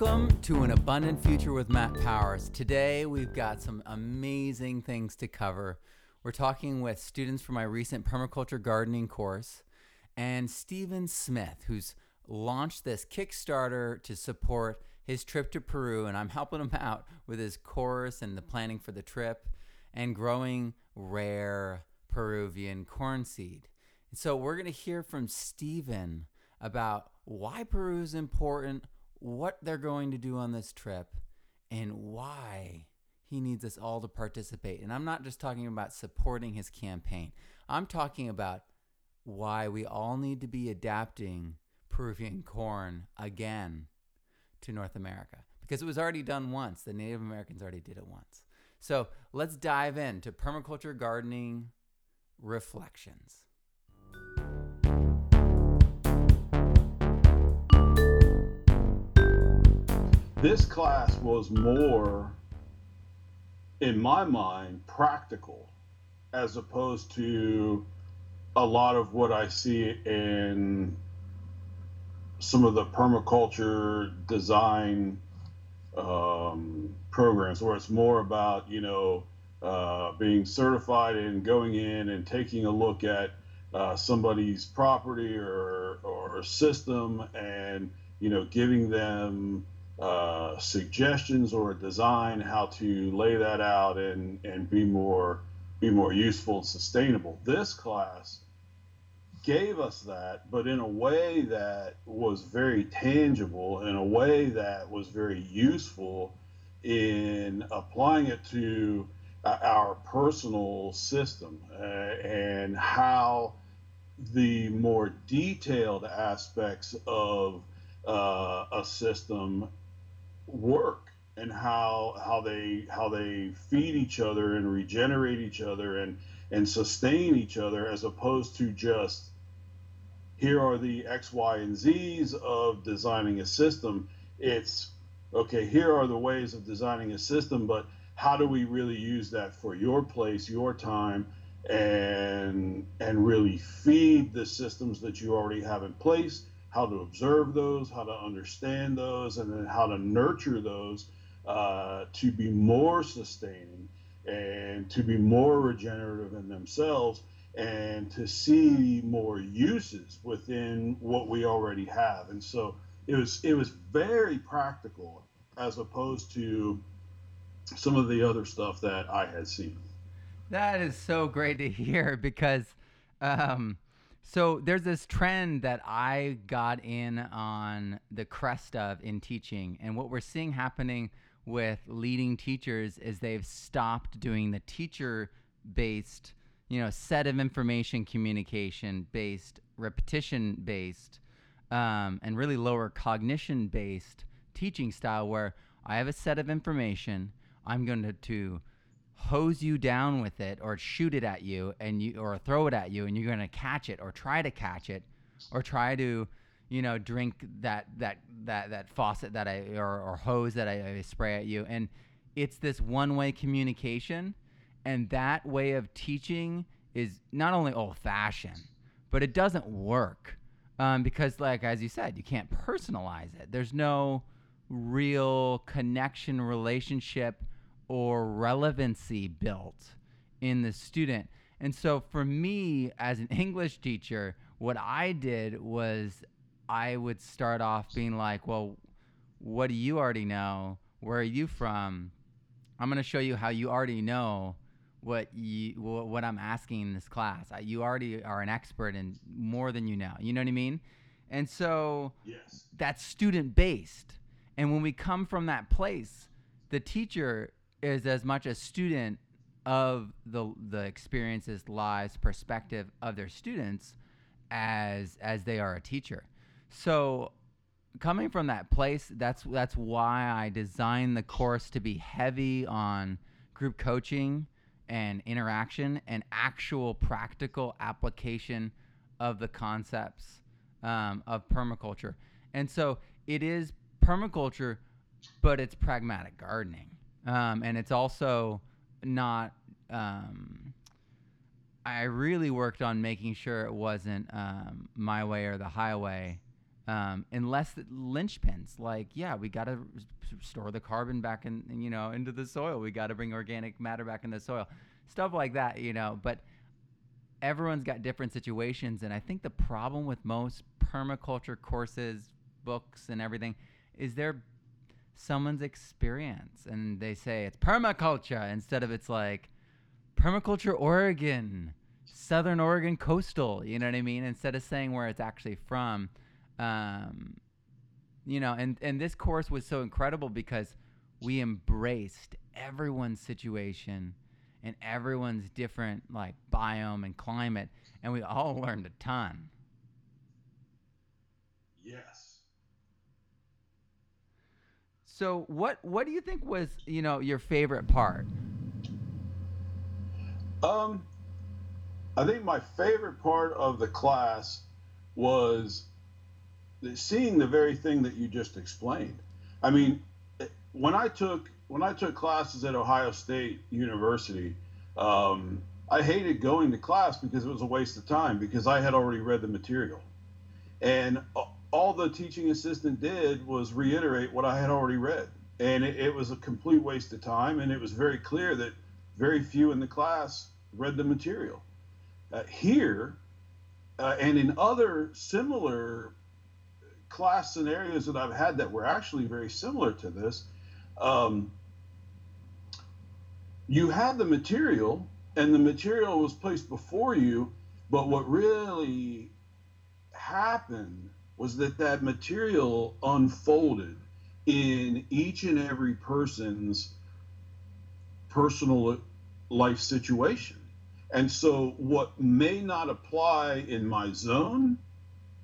Welcome to an abundant future with Matt Powers. Today we've got some amazing things to cover. We're talking with students from my recent permaculture gardening course and Stephen Smith, who's launched this Kickstarter to support his trip to Peru, and I'm helping him out with his course and the planning for the trip and growing rare Peruvian corn seed. And so we're going to hear from Stephen about why Peru is important, what they're going to do on this trip, and why he needs us all to participate. And I'm not just talking about supporting his campaign, I'm talking about why we all need to be adapting Peruvian corn again to North America because it was already done once. The Native Americans already did it once. So let's dive into permaculture gardening reflections. This class was more, in my mind, practical as opposed to a lot of what I see in some of the permaculture design um, programs where it's more about, you know, uh, being certified and going in and taking a look at uh, somebody's property or, or system and, you know, giving them uh, suggestions or a design how to lay that out and, and be more be more useful and sustainable. This class gave us that, but in a way that was very tangible, in a way that was very useful in applying it to our personal system uh, and how the more detailed aspects of uh, a system work and how how they how they feed each other and regenerate each other and and sustain each other as opposed to just here are the X, Y, and Z's of designing a system. It's okay, here are the ways of designing a system, but how do we really use that for your place, your time, and and really feed the systems that you already have in place, how to observe those, how to understand those, and then how to nurture those uh, to be more sustaining and to be more regenerative in themselves and to see more uses within what we already have. And so it was it was very practical as opposed to some of the other stuff that I had seen. That is so great to hear because um, so there's this trend that I got in on the crest of in teaching, and what we're seeing happening with leading teachers is they've stopped doing the teacher based you know set of information communication based repetition based um, and really lower cognition based teaching style where i have a set of information i'm going to, to hose you down with it or shoot it at you and you or throw it at you and you're going to catch it or try to catch it or try to you know drink that that that that faucet that i or, or hose that I, I spray at you and it's this one way communication and that way of teaching is not only old fashioned, but it doesn't work um, because, like as you said, you can't personalize it. There's no real connection, relationship, or relevancy built in the student. And so, for me as an English teacher, what I did was I would start off being like, "Well, what do you already know? Where are you from? I'm going to show you how you already know." what you what I'm asking in this class. You already are an expert in more than you know. You know what I mean? And so yes. that's student based. And when we come from that place, the teacher is as much a student of the the experiences, lives, perspective of their students as as they are a teacher. So coming from that place, that's that's why I designed the course to be heavy on group coaching and interaction and actual practical application of the concepts um, of permaculture. And so it is permaculture, but it's pragmatic gardening. Um, and it's also not. Um, I really worked on making sure it wasn't um, my way or the highway um, unless the linchpins like yeah we got to store the carbon back in you know into the soil we got to bring organic matter back in the soil stuff like that you know but everyone's got different situations and i think the problem with most permaculture courses books and everything is they're someone's experience and they say it's permaculture instead of it's like permaculture oregon southern oregon coastal you know what i mean? Instead of saying where it's actually from um, you know and and this course was so incredible because we embraced everyone's situation and everyone's different like biome and climate and we all learned a ton. Yes so what what do you think was you know your favorite part um i think my favorite part of the class was seeing the very thing that you just explained. I mean, when I took when I took classes at Ohio State University, um, I hated going to class because it was a waste of time because I had already read the material, and all the teaching assistant did was reiterate what I had already read, and it, it was a complete waste of time. And it was very clear that very few in the class read the material. Uh, here, uh, and in other similar class scenarios that I've had that were actually very similar to this. Um, you had the material, and the material was placed before you, but what really happened was that that material unfolded in each and every person's personal life situation. And so, what may not apply in my zone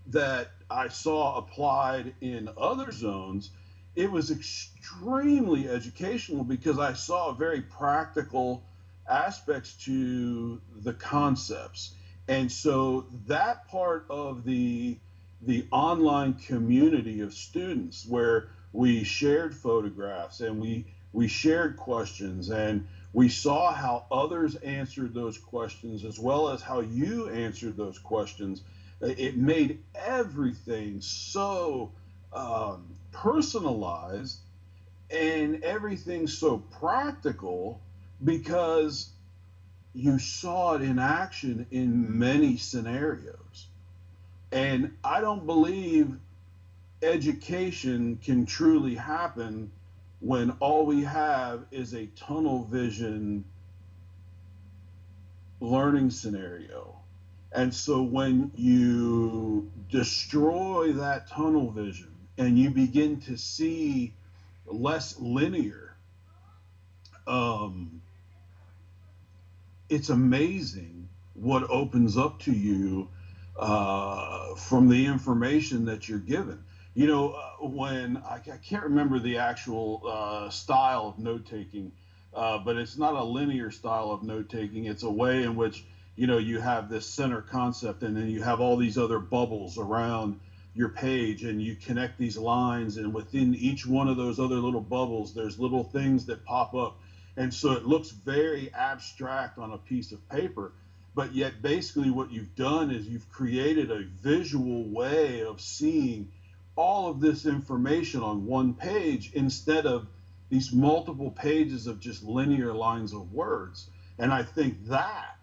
that I saw applied in other zones, it was extremely educational because I saw very practical aspects to the concepts. And so that part of the the online community of students where we shared photographs and we we shared questions and we saw how others answered those questions as well as how you answered those questions it made everything so um, personalized and everything so practical because you saw it in action in many scenarios. And I don't believe education can truly happen when all we have is a tunnel vision learning scenario. And so when you destroy that tunnel vision and you begin to see less linear, um, it's amazing what opens up to you uh, from the information that you're given. You know, uh, when I, I, can't remember the actual uh, style of note taking, uh, but it's not a linear style of note taking. It's a way in which you know you have this center concept and then you have all these other bubbles around your page and you connect these lines and within each one of those other little bubbles there's little things that pop up and so it looks very abstract on a piece of paper but yet basically what you've done is you've created a visual way of seeing all of this information on one page instead of these multiple pages of just linear lines of words. And i think that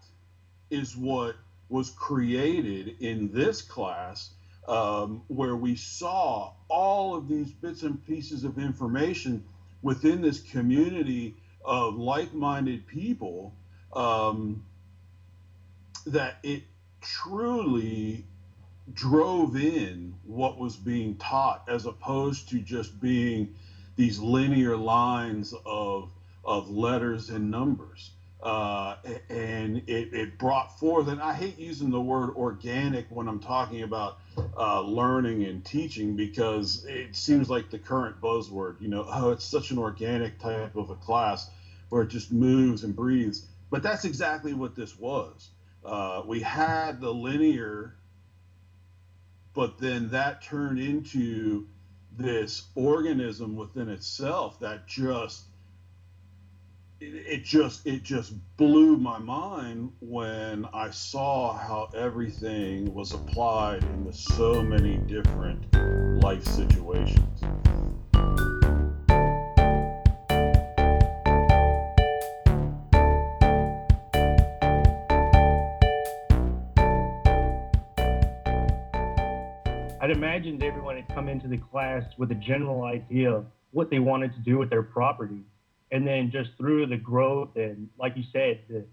is what was created in this class um, where we saw all of these bits and pieces of information within this community of like-minded people um, that it truly drove in what was being taught as opposed to just being these linear lines of of letters and numbers uh, and it, it, brought forth, and I hate using the word organic when I'm talking about uh, learning and teaching because it seems like the current buzzword, you know, oh, it's such an organic type of a class where it just moves and breathes. But that's exactly what this was. Uh, we had the linear, but then that turned into this organism within itself that just it just it just blew my mind when I saw how everything was applied into so many different life situations. Imagined everyone had come into the class with a general idea of what they wanted to do with their property. And then just through the growth and like you said the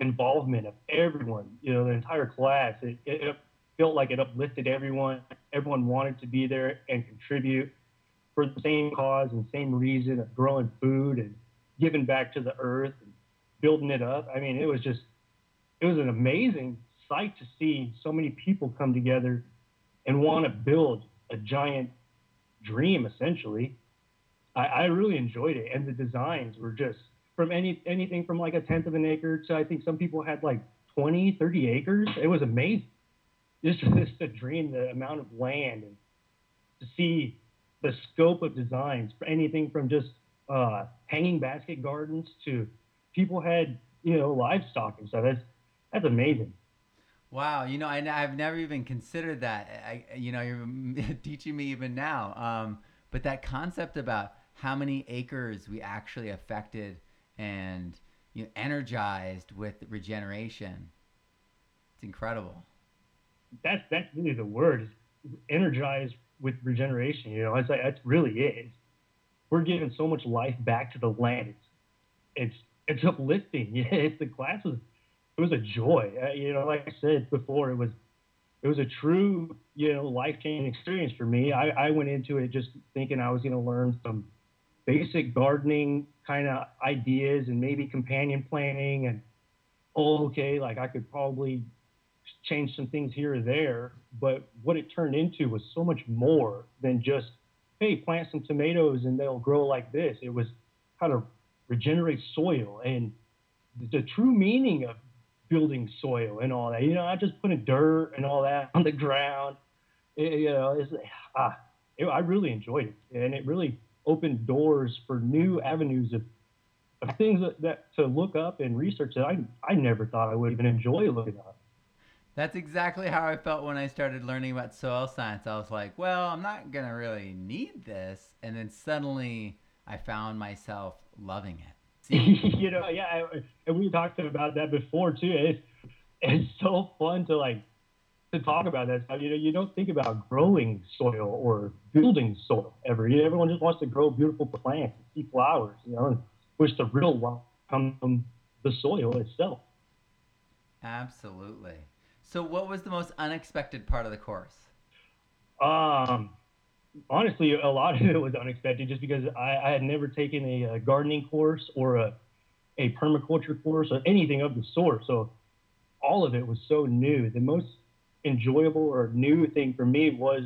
involvement of everyone you know the entire class it, it, felt like it uplifted everyone. Everyone wanted to be there and contribute for the same cause and same reason of growing food and giving back to the earth and building it up. I mean it was just it was an amazing sight to see so many people come together and want to build a giant dream essentially I, I really enjoyed it, and the designs were just from any anything from like a tenth of an acre to I think some people had like 20, 30 acres. It was amazing. Just just a dream, the amount of land and to see the scope of designs for anything from just uh, hanging basket gardens to people had you know livestock and stuff. That's that's amazing. Wow, you know, I, have never even considered that. I, you know, you're teaching me even now. Um, but that concept about how many acres we actually affected and you know, energized with regeneration. It's incredible. That's that's really the word, energized with regeneration. You know, it's like, that's really it. we're giving so much life back to the land. It's it's it's uplifting. Yeah, it's the class was it was a joy. Uh, you know, like I said before, it was it was a true you know life changing experience for me. I, I went into it just thinking I was going to learn some basic gardening kind of ideas and maybe companion planting and oh okay like i could probably change some things here or there but what it turned into was so much more than just hey plant some tomatoes and they'll grow like this it was how to regenerate soil and the true meaning of building soil and all that you know I just put putting dirt and all that on the ground it, you know it's ah it, i really enjoyed it and it really opened doors for new avenues of, of things that, that to look up and research that I, I never thought I would even enjoy looking up. That's exactly how I felt when I started learning about soil science. I was like, well, I'm not to really need this. And then suddenly I found myself loving it. you know, yeah, and we talked about that before too. It's, it's so fun to like to talk about that stuff. You know, you don't think about growing soil or building soil ever. You know, everyone just wants to grow beautiful plants and see flowers, you know, and which the real comes from the soil itself. Absolutely. So, what was the most unexpected part of the course? Um, honestly, a lot of it was unexpected, just because I, I had never taken a, a gardening course or a a permaculture course or anything of the sort. So, all of it was so new. The most enjoyable or new thing for me was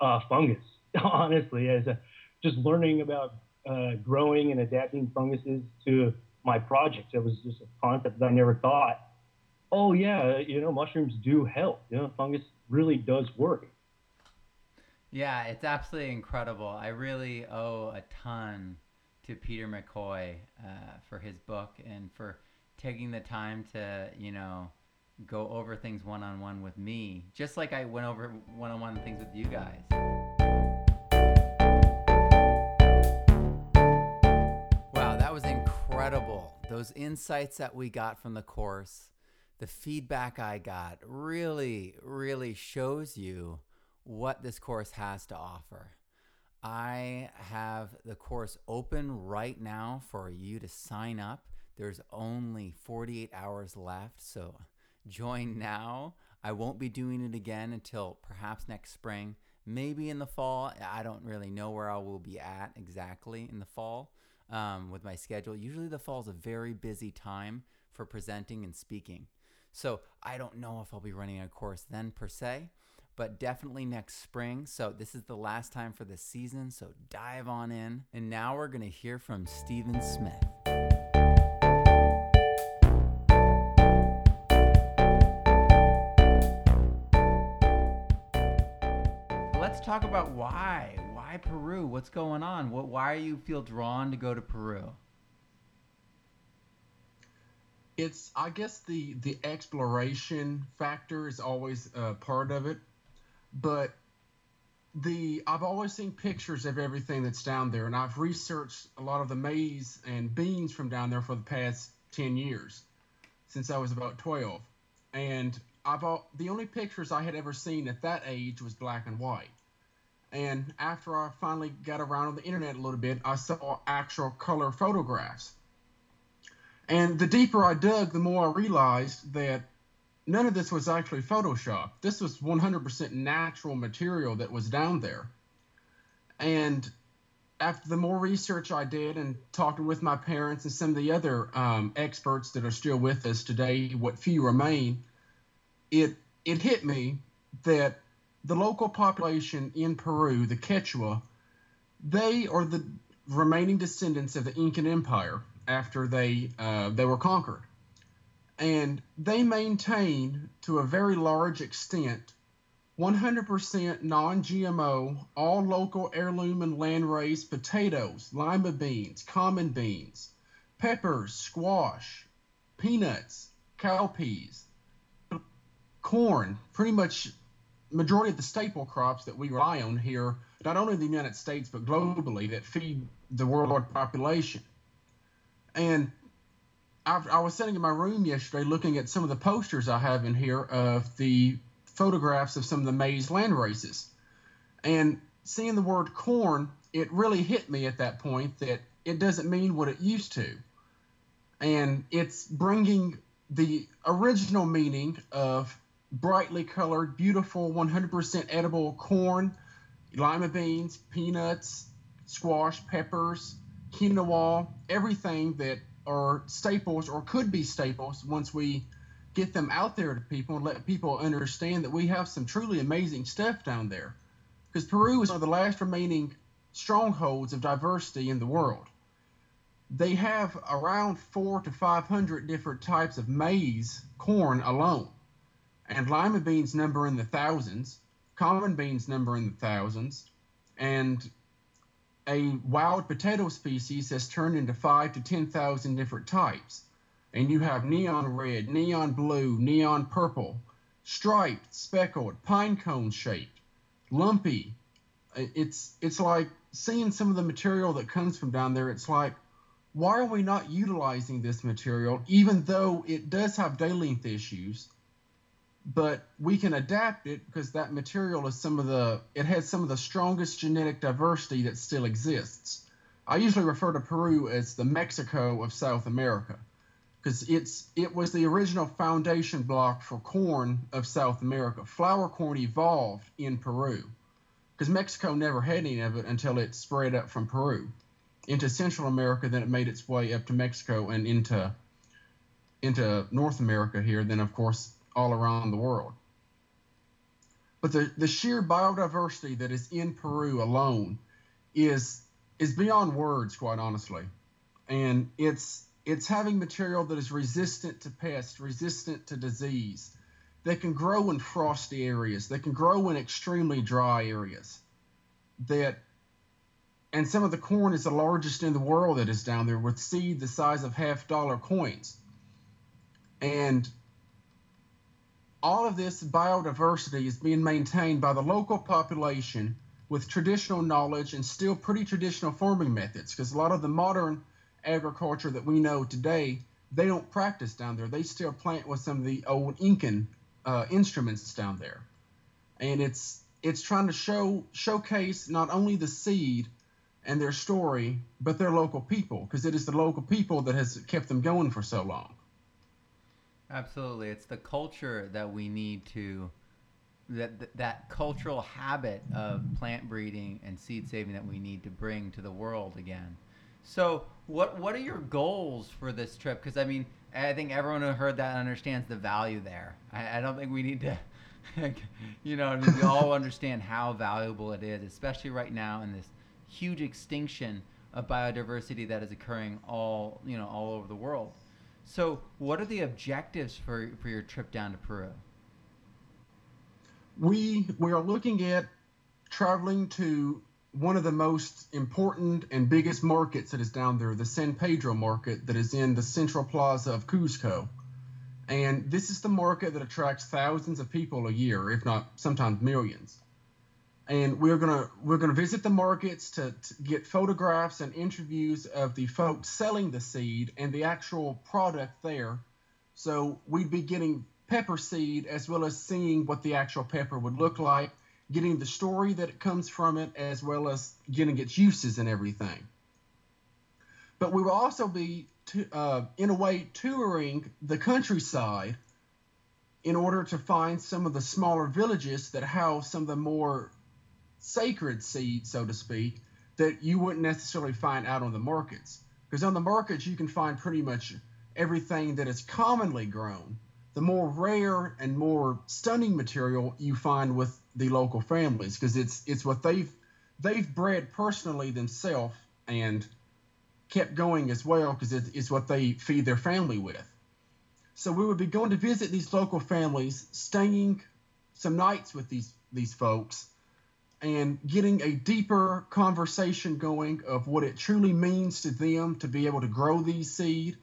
uh, fungus. Honestly, as a, just learning about uh, growing and adapting funguses to my projects. It was just a concept that I never thought. Oh yeah, you know, mushrooms do help. You know, fungus really does work. Yeah, it's absolutely incredible. I really owe a ton to Peter McCoy uh, for his book and for taking the time to, you know, go over things one on one with me, just like I went over one on one things with you guys. Wow, that was incredible. Those insights that we got from the course, the feedback I got really, really shows you what this course has to offer. I have the course open right now for you to sign up. There's only 48 hours left, so Join now. I won't be doing it again until perhaps next spring, maybe in the fall. I don't really know where I will be at exactly in the fall um, with my schedule. Usually, the fall is a very busy time for presenting and speaking. So, I don't know if I'll be running a course then per se, but definitely next spring. So, this is the last time for the season. So, dive on in. And now we're going to hear from Stephen Smith. Let's talk about why. Why Peru? What's going on? What? Why you feel drawn to go to Peru? it's I guess the the exploration factor is always a part of it, but the I've always seen pictures of everything that's down there, and I've researched a lot of the maize and beans from down there for the past ten years, since I was about twelve, and I've all, the only pictures I had ever seen at that age was black and white. And after I finally got around on the internet a little bit, I saw actual color photographs. And the deeper I dug, the more I realized that none of this was actually Photoshop. This was 100% natural material that was down there. And after the more research I did and talking with my parents and some of the other um, experts that are still with us today, what few remain, it it hit me that the local population in Peru, the Quechua, they are the remaining descendants of the Incan Empire after they uh, they were conquered, and they maintain to a very large extent 100% non-GMO, all local heirloom and landrace potatoes, lima beans, common beans, peppers, squash, peanuts, cowpeas, corn, pretty much majority of the staple crops that we rely on here, not only in the United States but globally, that feed the worldwide population. And I, I was sitting in my room yesterday looking at some of the posters I have in here of the photographs of some of the maize land races. And seeing the word corn, it really hit me at that point that it doesn't mean what it used to. And it's bringing the original meaning of brightly colored, beautiful, 100% edible corn, lima beans, peanuts, squash, peppers, quinoa, everything that are staples or could be staples once we get them out there to people and let people understand that we have some truly amazing stuff down there. Because Peru is one of the last remaining strongholds of diversity in the world. They have around four to 500 different types of maize, corn alone and lima beans number in the thousands, common beans number in the thousands, and a wild potato species has turned into five to 10,000 different types. And you have neon red, neon blue, neon purple, striped, speckled, pine cone shaped, lumpy. It's it's like seeing some of the material that comes from down there. It's like, why are we not utilizing this material, even though it does have day length issues? But we can adapt it because that material is some of the it has some of the strongest genetic diversity that still exists. I usually refer to Peru as the Mexico of South America because it's it was the original foundation block for corn of South America. Flour corn evolved in Peru because Mexico never had any of it until it spread up from Peru into Central America. Then it made its way up to Mexico and into into North America here. Then of course all around the world. But the, the sheer biodiversity that is in Peru alone is is beyond words, quite honestly. And it's it's having material that is resistant to pests, resistant to disease, that can grow in frosty areas, that can grow in extremely dry areas. That and some of the corn is the largest in the world that is down there with seed the size of half dollar coins. And all of this biodiversity is being maintained by the local population with traditional knowledge and still pretty traditional farming methods because a lot of the modern agriculture that we know today they don't practice down there. They still plant with some of the old incan uh, instruments down there. And it's it's trying to show showcase not only the seed and their story but their local people because it is the local people that has kept them going for so long Absolutely. It's the culture that we need to that that cultural habit of plant breeding and seed saving that we need to bring to the world again. So, what what are your goals for this trip? Because I mean, I think everyone who heard that understands the value there. I, I don't think we need to, you know, we all understand how valuable it is, especially right now in this huge extinction of biodiversity that is occurring all you know all over the world. So, what are the objectives for for your trip down to Peru? We we are looking at traveling to one of the most important and biggest markets that is down there, the San Pedro market that is in the central plaza of Cuzco. And this is the market that attracts thousands of people a year, if not sometimes millions. And we're gonna we're gonna visit the markets to, to get photographs and interviews of the folks selling the seed and the actual product there. So we'd be getting pepper seed as well as seeing what the actual pepper would look like getting the story that it comes from it, as well as getting its uses and everything. But we will also be, to, uh, in a way, touring the countryside in order to find some of the smaller villages that house some of the more sacred seed, so to speak, that you wouldn't necessarily find out on the markets. Because on the markets, you can find pretty much everything that is commonly grown. The more rare and more stunning material you find with the local families because it's it's what they've they've bred personally themselves and kept going as well because it, it's what they feed their family with. So we would be going to visit these local families, staying some nights with these these folks, and getting a deeper conversation going of what it truly means to them to be able to grow these seed,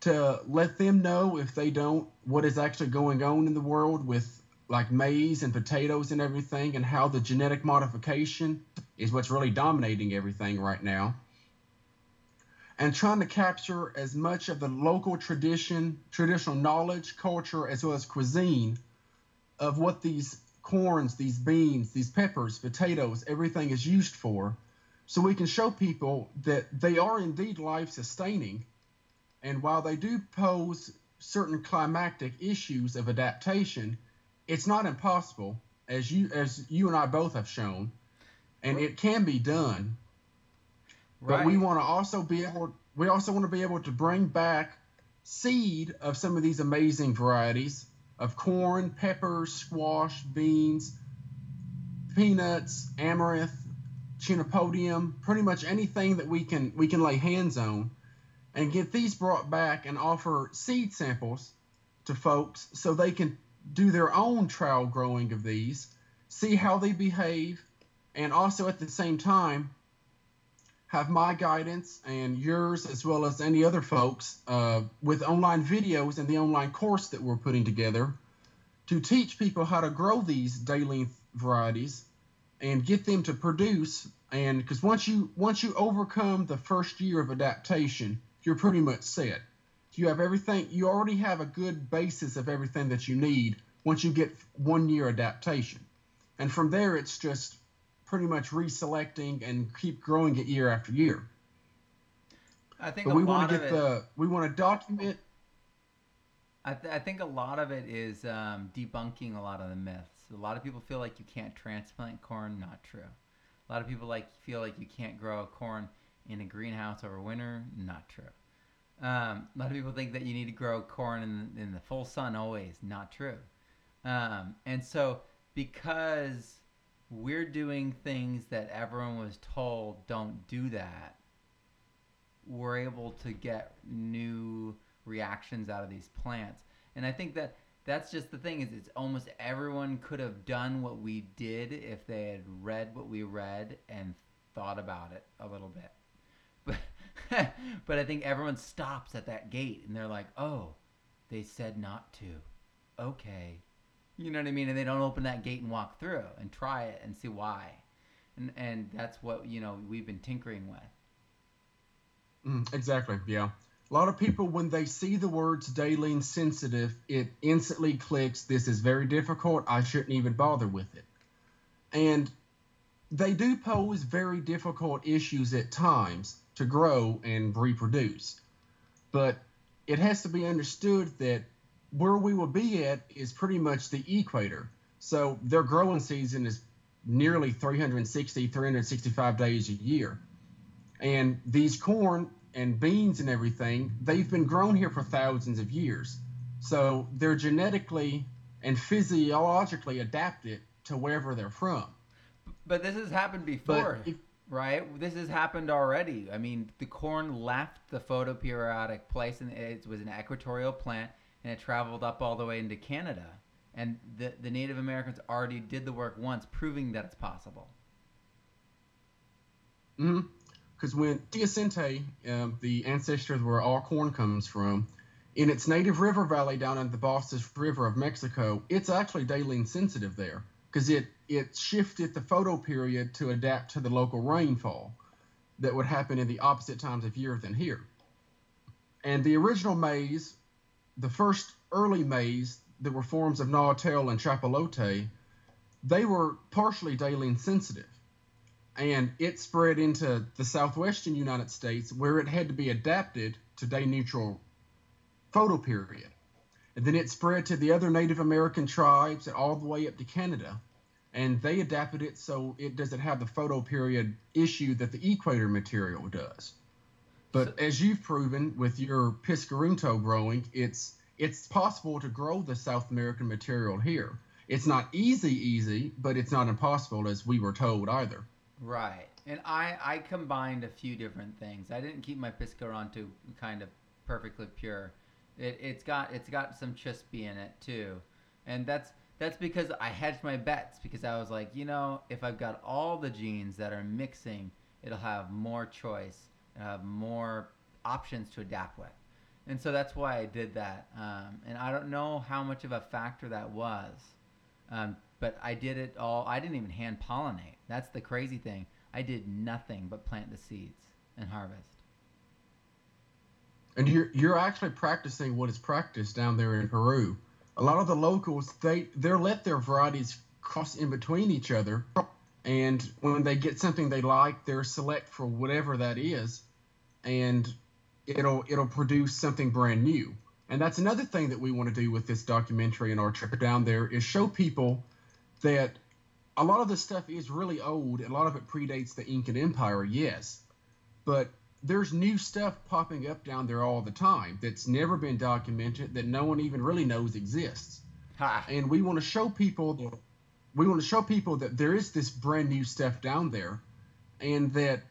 to let them know if they don't what is actually going on in the world with like maize and potatoes and everything, and how the genetic modification is what's really dominating everything right now. And trying to capture as much of the local tradition, traditional knowledge, culture, as well as cuisine of what these corns, these beans, these peppers, potatoes, everything is used for, so we can show people that they are indeed life sustaining. And while they do pose certain climactic issues of adaptation, it's not impossible, as you as you and I both have shown, and it can be done. Right. But we want to also be able. We also want to be able to bring back seed of some of these amazing varieties of corn, peppers, squash, beans, peanuts, amaranth, chenopodium, pretty much anything that we can we can lay hands on, and get these brought back and offer seed samples to folks so they can do their own trial growing of these, see how they behave, and also at the same time have my guidance and yours as well as any other folks uh, with online videos and the online course that we're putting together to teach people how to grow these day length varieties and get them to produce. And because once you once you overcome the first year of adaptation you're pretty much set. You have everything you already have a good basis of everything that you need once you get one year adaptation. And from there it's just pretty much reselecting and keep growing it year after year i think but we want to get the we want to document I, th- I, think a lot of it is um, debunking a lot of the myths. A lot of people feel like you can't transplant corn. Not true. A lot of people like feel like you can't grow corn in a greenhouse over winter. Not true. Um, a lot of people think that you need to grow corn in, in the full sun always. Not true. Um, and so, because we're doing things that everyone was told don't do that, we're able to get new reactions out of these plants. And I think that that's just the thing is it's almost everyone could have done what we did if they had read what we read and thought about it a little bit. But but I think everyone stops at that gate and they're like, "Oh, they said not to. Okay. You know what I mean? And they don't open that gate and walk through and try it and see why. And and that's what, you know, we've been tinkering with. Mm, exactly. Yeah. A lot of people, when they see the words day length sensitive, it instantly clicks. This is very difficult. I shouldn't even bother with it. And they do pose very difficult issues at times to grow and reproduce. But it has to be understood that where we will be at is pretty much the equator. So their growing season is nearly 360, 365 days a year. And these corn and beans and everything, they've been grown here for thousands of years. So they're genetically and physiologically adapted to wherever they're from. But this has happened before, if, right? This has happened already. I mean, the corn left the photoperiodic place and it was an equatorial plant and it traveled up all the way into Canada. And the, the Native Americans already did the work once, proving that it's possible. Mm-hmm. Because when Teosinte, um, the ancestors where all corn comes from, in its native river valley down in the Balsas River of Mexico, it's actually day length sensitive there because it it shifted the photo period to adapt to the local rainfall that would happen in the opposite times of year than here. And the original maize, the first early maize that were forms of Nal-Tel and Chapalote, they were partially day length sensitive. And it spread into the southwestern United States where it had to be adapted to day neutral photo period. And then it spread to the other Native American tribes and all the way up to Canada. And they adapted it so it doesn't have the photo period issue that the equator material does. But as you've proven with your Piscorunto growing, it's it's possible to grow the South American material here. It's not easy, easy, but it's not impossible as we were told either. Right. And I, I combined a few different things. I didn't keep my Piscorunto kind of perfectly pure. It, it's got it's got some chispy in it too, and that's that's because I hedged my bets because I was like, you know, if I've got all the genes that are mixing, it'll have more choice, it'll more options to adapt with, and so that's why I did that. Um, and I don't know how much of a factor that was, um, but I did it all. I didn't even hand pollinate. That's the crazy thing. I did nothing but plant the seeds and harvest. And you're you're actually practicing what is practiced down there in Peru. A lot of the locals they they're let their varieties cross in between each other, and when they get something they like, they're select for whatever that is, and it'll it'll produce something brand new. And that's another thing that we want to do with this documentary and our trip down there is show people that a lot of this stuff is really old. A lot of it predates the Incan Empire, yes, but there's new stuff popping up down there all the time that's never been documented that no one even really knows exists. Ha. And we want to show people that we want to show people that there is this brand new stuff down there and that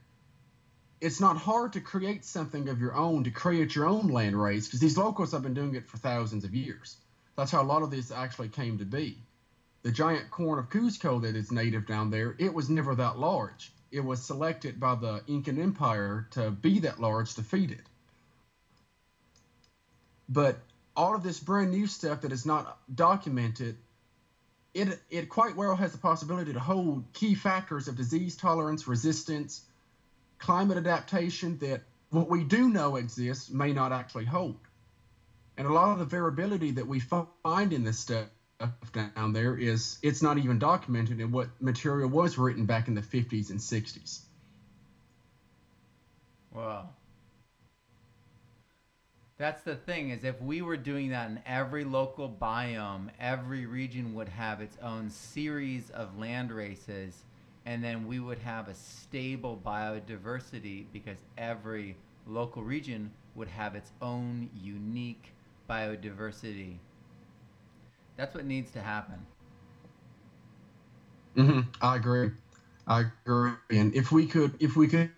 it's not hard to create something of your own, to create your own land race, because these locals have been doing it for thousands of years. That's how a lot of this actually came to be. The giant corn of Cuzco that is native down there, it was never that large it was selected by the Incan Empire to be that large to feed it. But all of this brand new stuff that is not documented, it it quite well has the possibility to hold key factors of disease tolerance, resistance, climate adaptation that what we do know exists may not actually hold. And a lot of the variability that we find in this stuff down there is it's not even documented in what material was written back in the 50s and 60s. Wow. That's the thing is if we were doing that in every local biome, every region would have its own series of land races and then we would have a stable biodiversity because every local region would have its own unique biodiversity that's what needs to happen. Mm-hmm. I agree. I agree. And if we could, if we could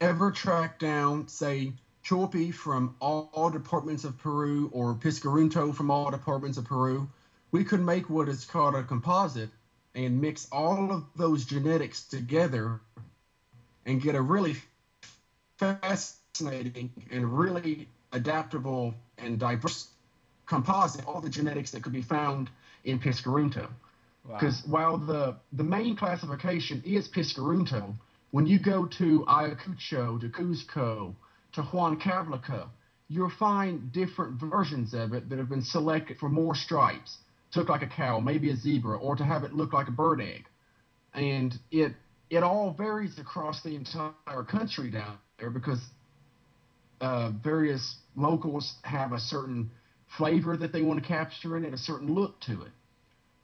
ever track down, say, Chopi from all, all departments of Peru or Piscorunto from all departments of Peru, we could make what is called a composite and mix all of those genetics together and get a really fascinating and really adaptable and diverse composite all the genetics that could be found in Piscorunto. Because wow. while the, the main classification is Piscorunto, when you go to Ayacucho, to Cuzco, to Juan Huancavelica, you'll find different versions of it that have been selected for more stripes, to look like a cow, maybe a zebra, or to have it look like a bird egg. And it it all varies across the entire country down there because uh, various locals have a certain flavor that they want to capture in it, a certain look to it.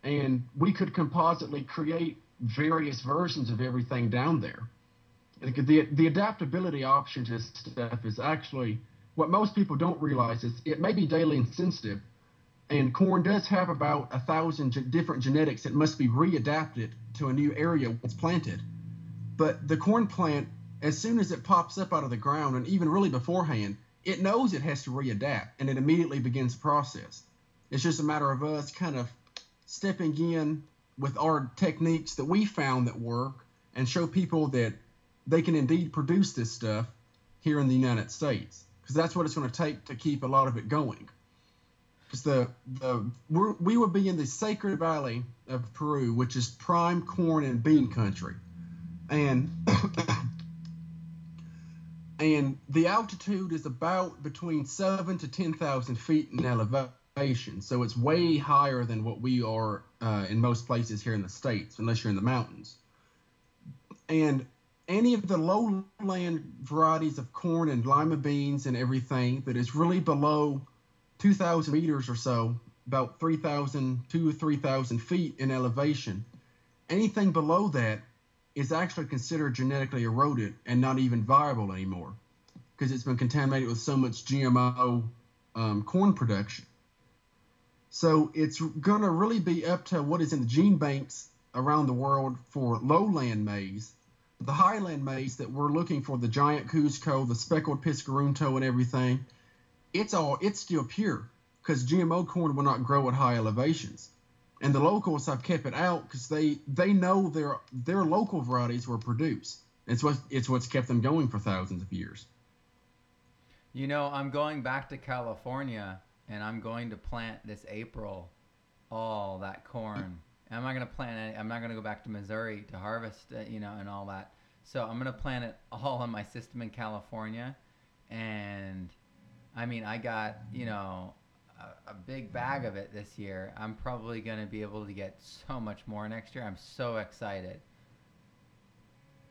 And we could compositely create various versions of everything down there. The, the adaptability option to stuff is actually what most people don't realize is it may be day length insensitive, and corn does have about a thousand different genetics that must be readapted to a new area once planted. But the corn plant, as soon as it pops up out of the ground, and even really beforehand, it knows it has to readapt and it immediately begins the process. It's just a matter of us kind of stepping in with our techniques that we found that work and show people that they can indeed produce this stuff here in the United States because that's what it's going to take to keep a lot of it going. Because the the we would be in the Sacred Valley of Peru, which is prime corn and bean country, and and the altitude is about between seven to ten thousand feet in elevation. So it's way higher than what we are uh, in most places here in the states, unless you're in the mountains. And any of the lowland varieties of corn and lima beans and everything that is really below 2,000 meters or so, about 3,000, two or 3,000 feet in elevation, anything below that is actually considered genetically eroded and not even viable anymore because it's been contaminated with so much GMO um, corn production. So it's going to really be up to what is in the gene banks around the world for lowland maize. The highland maize that we're looking for, the giant Cusco, the speckled Piscorunto, and everything, it's all it's still pure because GMO corn will not grow at high elevations. And the locals have kept it out because they they know their their local varieties were produced. It's what it's what's kept them going for thousands of years. You know, I'm going back to California and I'm going to plant this April all that corn. I'm not going to plant any, I'm not going to go back to Missouri to harvest, uh, you know, and all that. So I'm going to plant it all in my system in California. And I mean, I got, you know, a, a big bag of it this year. I'm probably going to be able to get so much more next year. I'm so excited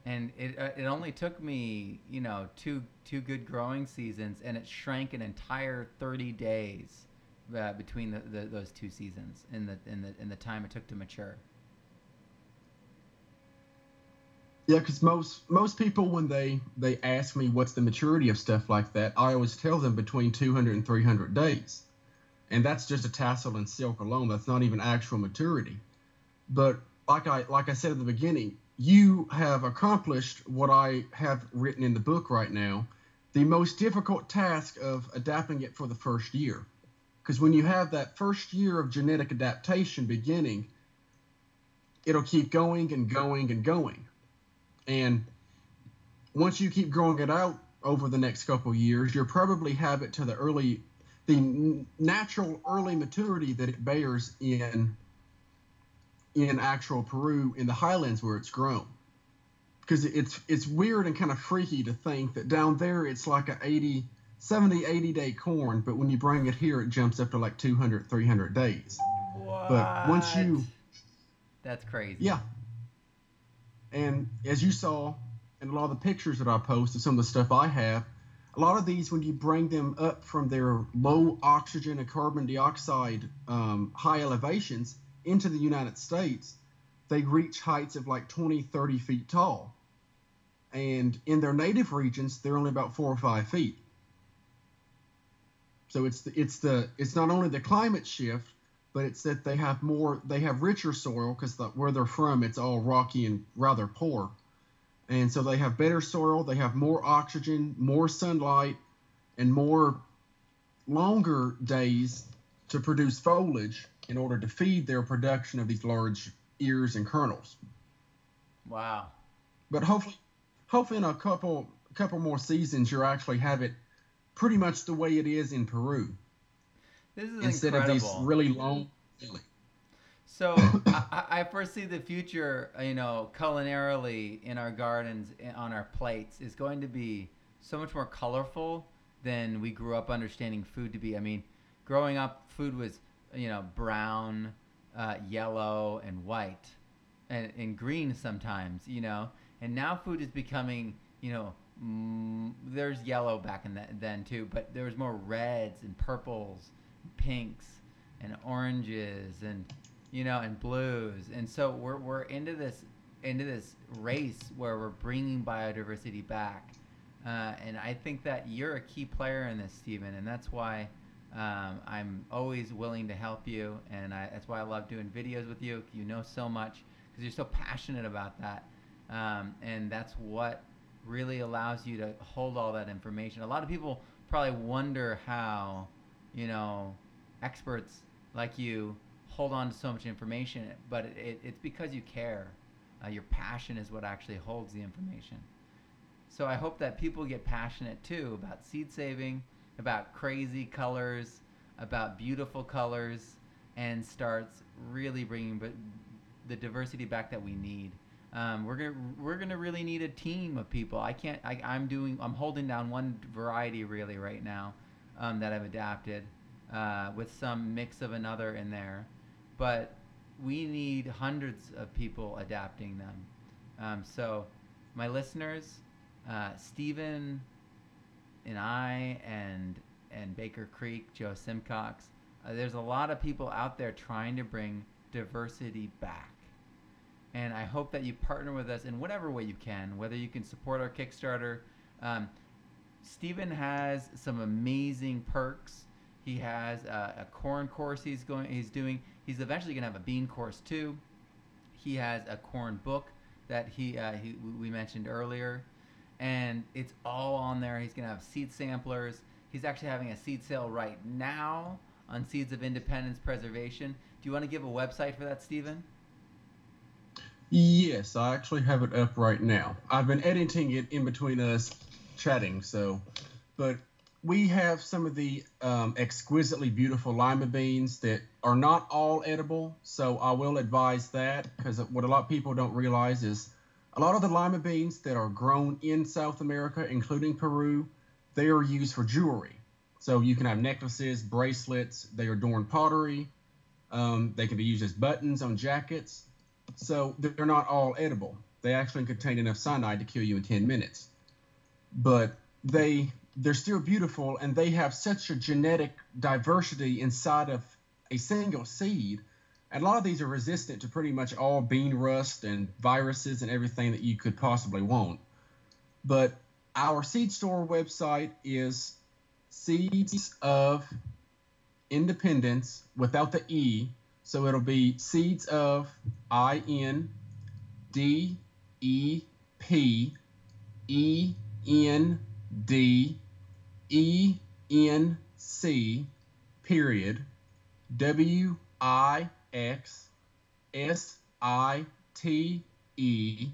and it uh, it only took me you know two two good growing seasons, and it shrank an entire 30 days uh, between the, the, those two seasons in the in the in the time it took to mature. Yeah, because most most people when they they ask me what's the maturity of stuff like that, I always tell them between 200 and 300 days, and that's just a tassel and silk alone. That's not even actual maturity. But like I like I said at the beginning, you have accomplished what I have written in the book right now the most difficult task of adapting it for the first year. Because when you have that first year of genetic adaptation beginning, it'll keep going and going and going. And once you keep growing it out over the next couple years, you'll probably have it to the early, the natural early maturity that it bears in in actual Peru in the highlands where it's grown. Because it's it's weird and kind of freaky to think that down there it's like a 80, 70, 80 day corn, but when you bring it here, it jumps up to like 200, 300 days. What? But once you. That's crazy. Yeah. And as you saw in a lot of the pictures that I post of some of the stuff I have, a lot of these, when you bring them up from their low oxygen and carbon dioxide um, high elevations, into the United States, they reach heights of like 20, 30 feet tall. And in their native regions, they're only about four or five feet. So it's the, it's the it's not only the climate shift, but it's that they have more they have richer soil because the, where they're from it's all rocky and rather poor, and so they have better soil. They have more oxygen, more sunlight, and more longer days to produce foliage in order to feed their production of these large ears and kernels. Wow. But hopefully, hopefully in a couple couple more seasons, you'll actually have it pretty much the way it is in Peru. This is instead incredible. of these really long. So I, I foresee the future, you know, culinarily in our gardens, on our plates, is going to be so much more colorful than we grew up understanding food to be. I mean, growing up, food was you know, brown, uh, yellow, and white, and, and green sometimes, you know. And now food is becoming, you know, mm, there's yellow back in that, then too, but there was more reds and purples, pinks, and oranges, and you know, and blues. And so we're we're into this into this race where we're bringing biodiversity back. Uh, and I think that you're a key player in this, Stephen, and that's why um, I'm always willing to help you, and I, that's why I love doing videos with you. You know so much because you're so passionate about that, um, and that's what really allows you to hold all that information. A lot of people probably wonder how, you know, experts like you hold on to so much information, but it, it, it's because you care. Uh, your passion is what actually holds the information. So I hope that people get passionate too about seed saving, about crazy colors, about beautiful colors, and starts really bringing the diversity back that we need. Um, we're gonna we're gonna really need a team of people. I can't. I, I'm doing. I'm holding down one variety really right now um, that I've adapted uh, with some mix of another in there, but we need hundreds of people adapting them. Um, so, my listeners, uh, Stephen, and I, and and Baker Creek, Joe Simcox. Uh, there's a lot of people out there trying to bring diversity back. And I hope that you partner with us in whatever way you can, whether you can support our Kickstarter. Um, Stephen has some amazing perks. He has a, a corn course he's going he's doing. He's eventually going to have a bean course too. He has a corn book that he, uh, he we mentioned earlier, and it's all on there. He's going to have seed samplers. He's actually having a seed sale right now on Seeds of Independence Preservation. Do you want to give a website for that, Stephen? Yes, I actually have it up right now. I've been editing it in between us chatting, so, but we have some of the um, exquisitely beautiful lima beans that are not all edible, so I will advise that because what a lot of people don't realize is a lot of the lima beans that are grown in South America, including Peru, they are used for jewelry. So you can have necklaces, bracelets, they adorn pottery, um, they can be used as buttons on jackets. So they're not all edible. They actually contain enough cyanide to kill you in 10 minutes. But they they're still beautiful and they have such a genetic diversity inside of a single seed. And a lot of these are resistant to pretty much all bean rust and viruses and everything that you could possibly want. But our seed store website is Seeds of Independence without the E. So it'll be Seeds of I N D E P E N D E N C period W I X S I T E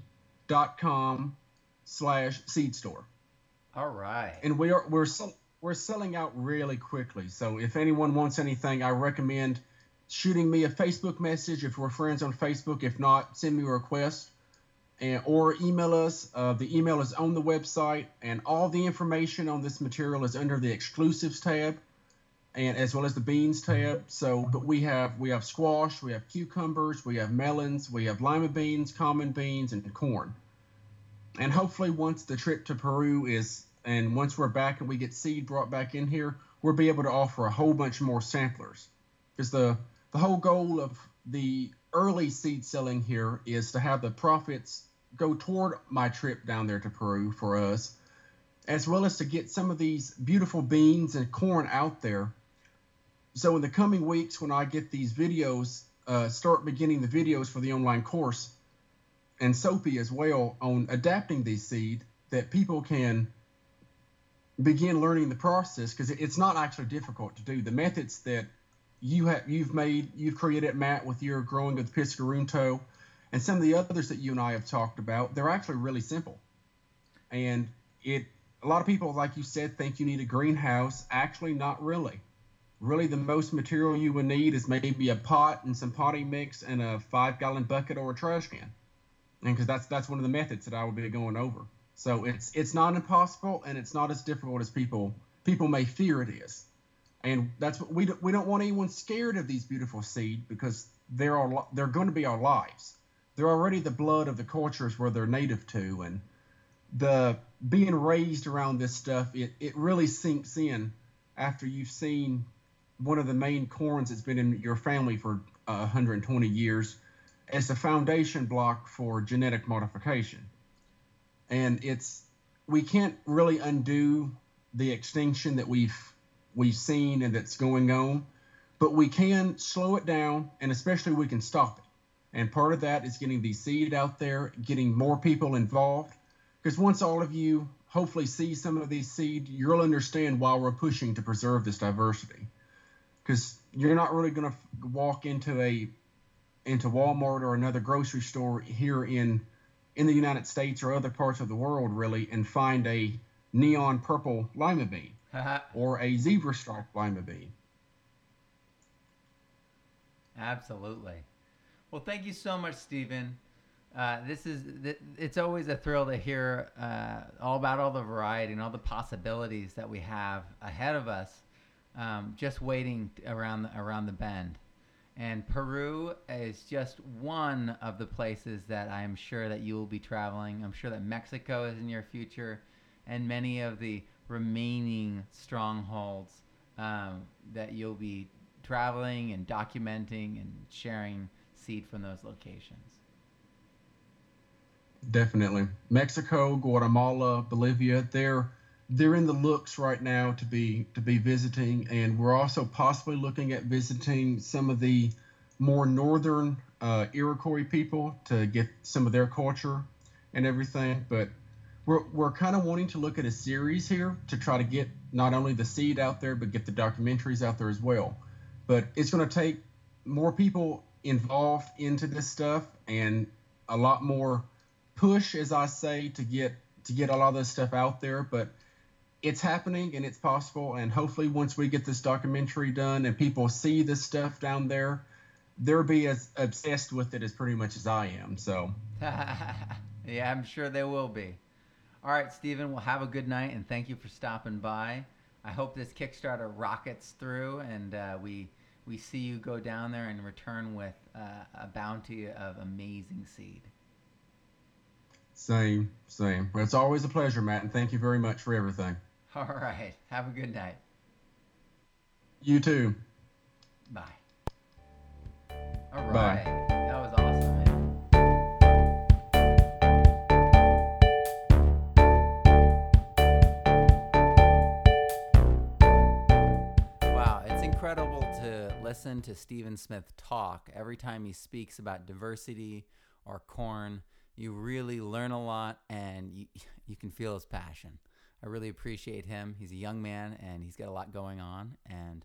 dot com slash seed store. All right. And we are we're we're selling out really quickly. So if anyone wants anything, I recommend shooting me a Facebook message if we're friends on Facebook. If not, send me a request and or email us. Uh, the email is on the website, and all the information on this material is under the exclusives tab, and as well as the beans tab. So, but we have we have squash, we have cucumbers, we have melons, we have lima beans, common beans, and corn. And hopefully, once the trip to Peru is and once we're back and we get seed brought back in here, we'll be able to offer a whole bunch more samplers. Because the the whole goal of the early seed selling here is to have the profits go toward my trip down there to Peru for us, as well as to get some of these beautiful beans and corn out there. So in the coming weeks, when I get these videos, uh, start beginning the videos for the online course, and Sophie as well on adapting these seed, that people can begin learning the process because it's not actually difficult to do. The methods that you have you've made you've created Matt with your growing of the Piscorunto and some of the others that you and I have talked about, they're actually really simple. And it a lot of people, like you said, think you need a greenhouse. Actually, not really. Really, the most material you would need is maybe a pot and some potting mix and a five gallon bucket or a trash can. And because that's that's one of the methods that I will be going over. So it's it's not impossible and it's not as difficult as people people may fear it is. And that's what we do, we don't want anyone scared of these beautiful seed because they're all, they're going to be our lives. They're already the blood of the cultures where they're native to, and the being raised around this stuff it it really sinks in after you've seen one of the main corns that's been in your family for uh, 120 years as a foundation block for genetic modification and it's we can't really undo the extinction that we've we've seen and that's going on, but we can slow it down and especially we can stop it. And part of that is getting the seed out there, getting more people involved. Because once all of you hopefully see some of these seed, you'll understand why we're pushing to preserve this diversity. Because you're not really going to walk into a into Walmart or another grocery store here in in the United States or other parts of the world, really, and find a neon purple lima bean or a zebra stripe lima bean. Absolutely. Well, thank you so much, Stephen. Uh, this is it's always a thrill to hear uh, all about all the variety and all the possibilities that we have ahead of us, um, just waiting around the, around the bend. And Peru is just one of the places that I am sure that you will be traveling. I'm sure that Mexico is in your future, and many of the remaining strongholds um, that you'll be traveling and documenting and sharing seed from those locations. Definitely. Mexico, Guatemala, Bolivia, they're they're in the looks right now to be to be visiting and we're also possibly looking at visiting some of the more northern uh, Iroquois people to get some of their culture and everything. But we're, we're kind of wanting to look at a series here to try to get not only the seed out there, but get the documentaries out there as well. But it's going to take more people involved into this stuff and a lot more push, as I say, to get to get a lot of this stuff out there. But it's happening and it's possible. And hopefully, once we get this documentary done and people see this stuff down there, they'll be as obsessed with it as pretty much as I am. So, yeah, I'm sure they will be. All right, Stephen, well, have a good night and thank you for stopping by. I hope this Kickstarter rockets through and uh, we we see you go down there and return with uh, a bounty of amazing seed. Same, same. Well, it's always a pleasure, Matt, and thank you very much for everything. All right. Have a good night. You too. Bye. All right. Bye. Listen to Stephen Smith talk every time he speaks about diversity or corn you really learn a lot and you, you can feel his passion. I really appreciate him. He's a young man and he's got a lot going on, and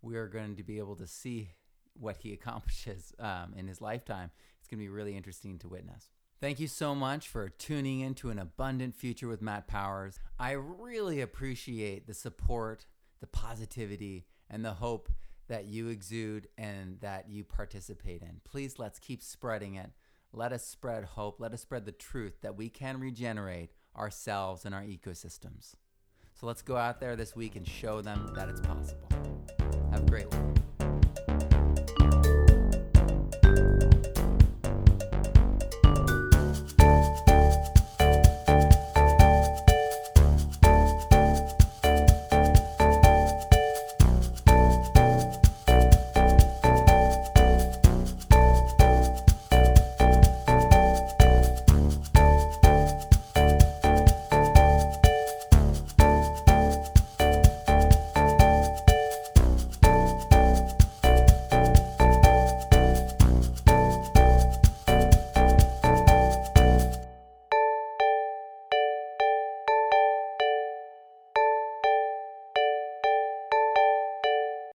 we are going to be able to see what he accomplishes um, in his lifetime. It's going to be really interesting to witness. Thank you so much for tuning in to an abundant future with Matt Powers. I really appreciate the support, the positivity, and the hope that you exude and that you participate in. Please let's keep spreading it. Let us spread hope. Let us spread the truth that we can regenerate ourselves and our ecosystems. So let's go out there this week and show them that it's possible. Have a great one.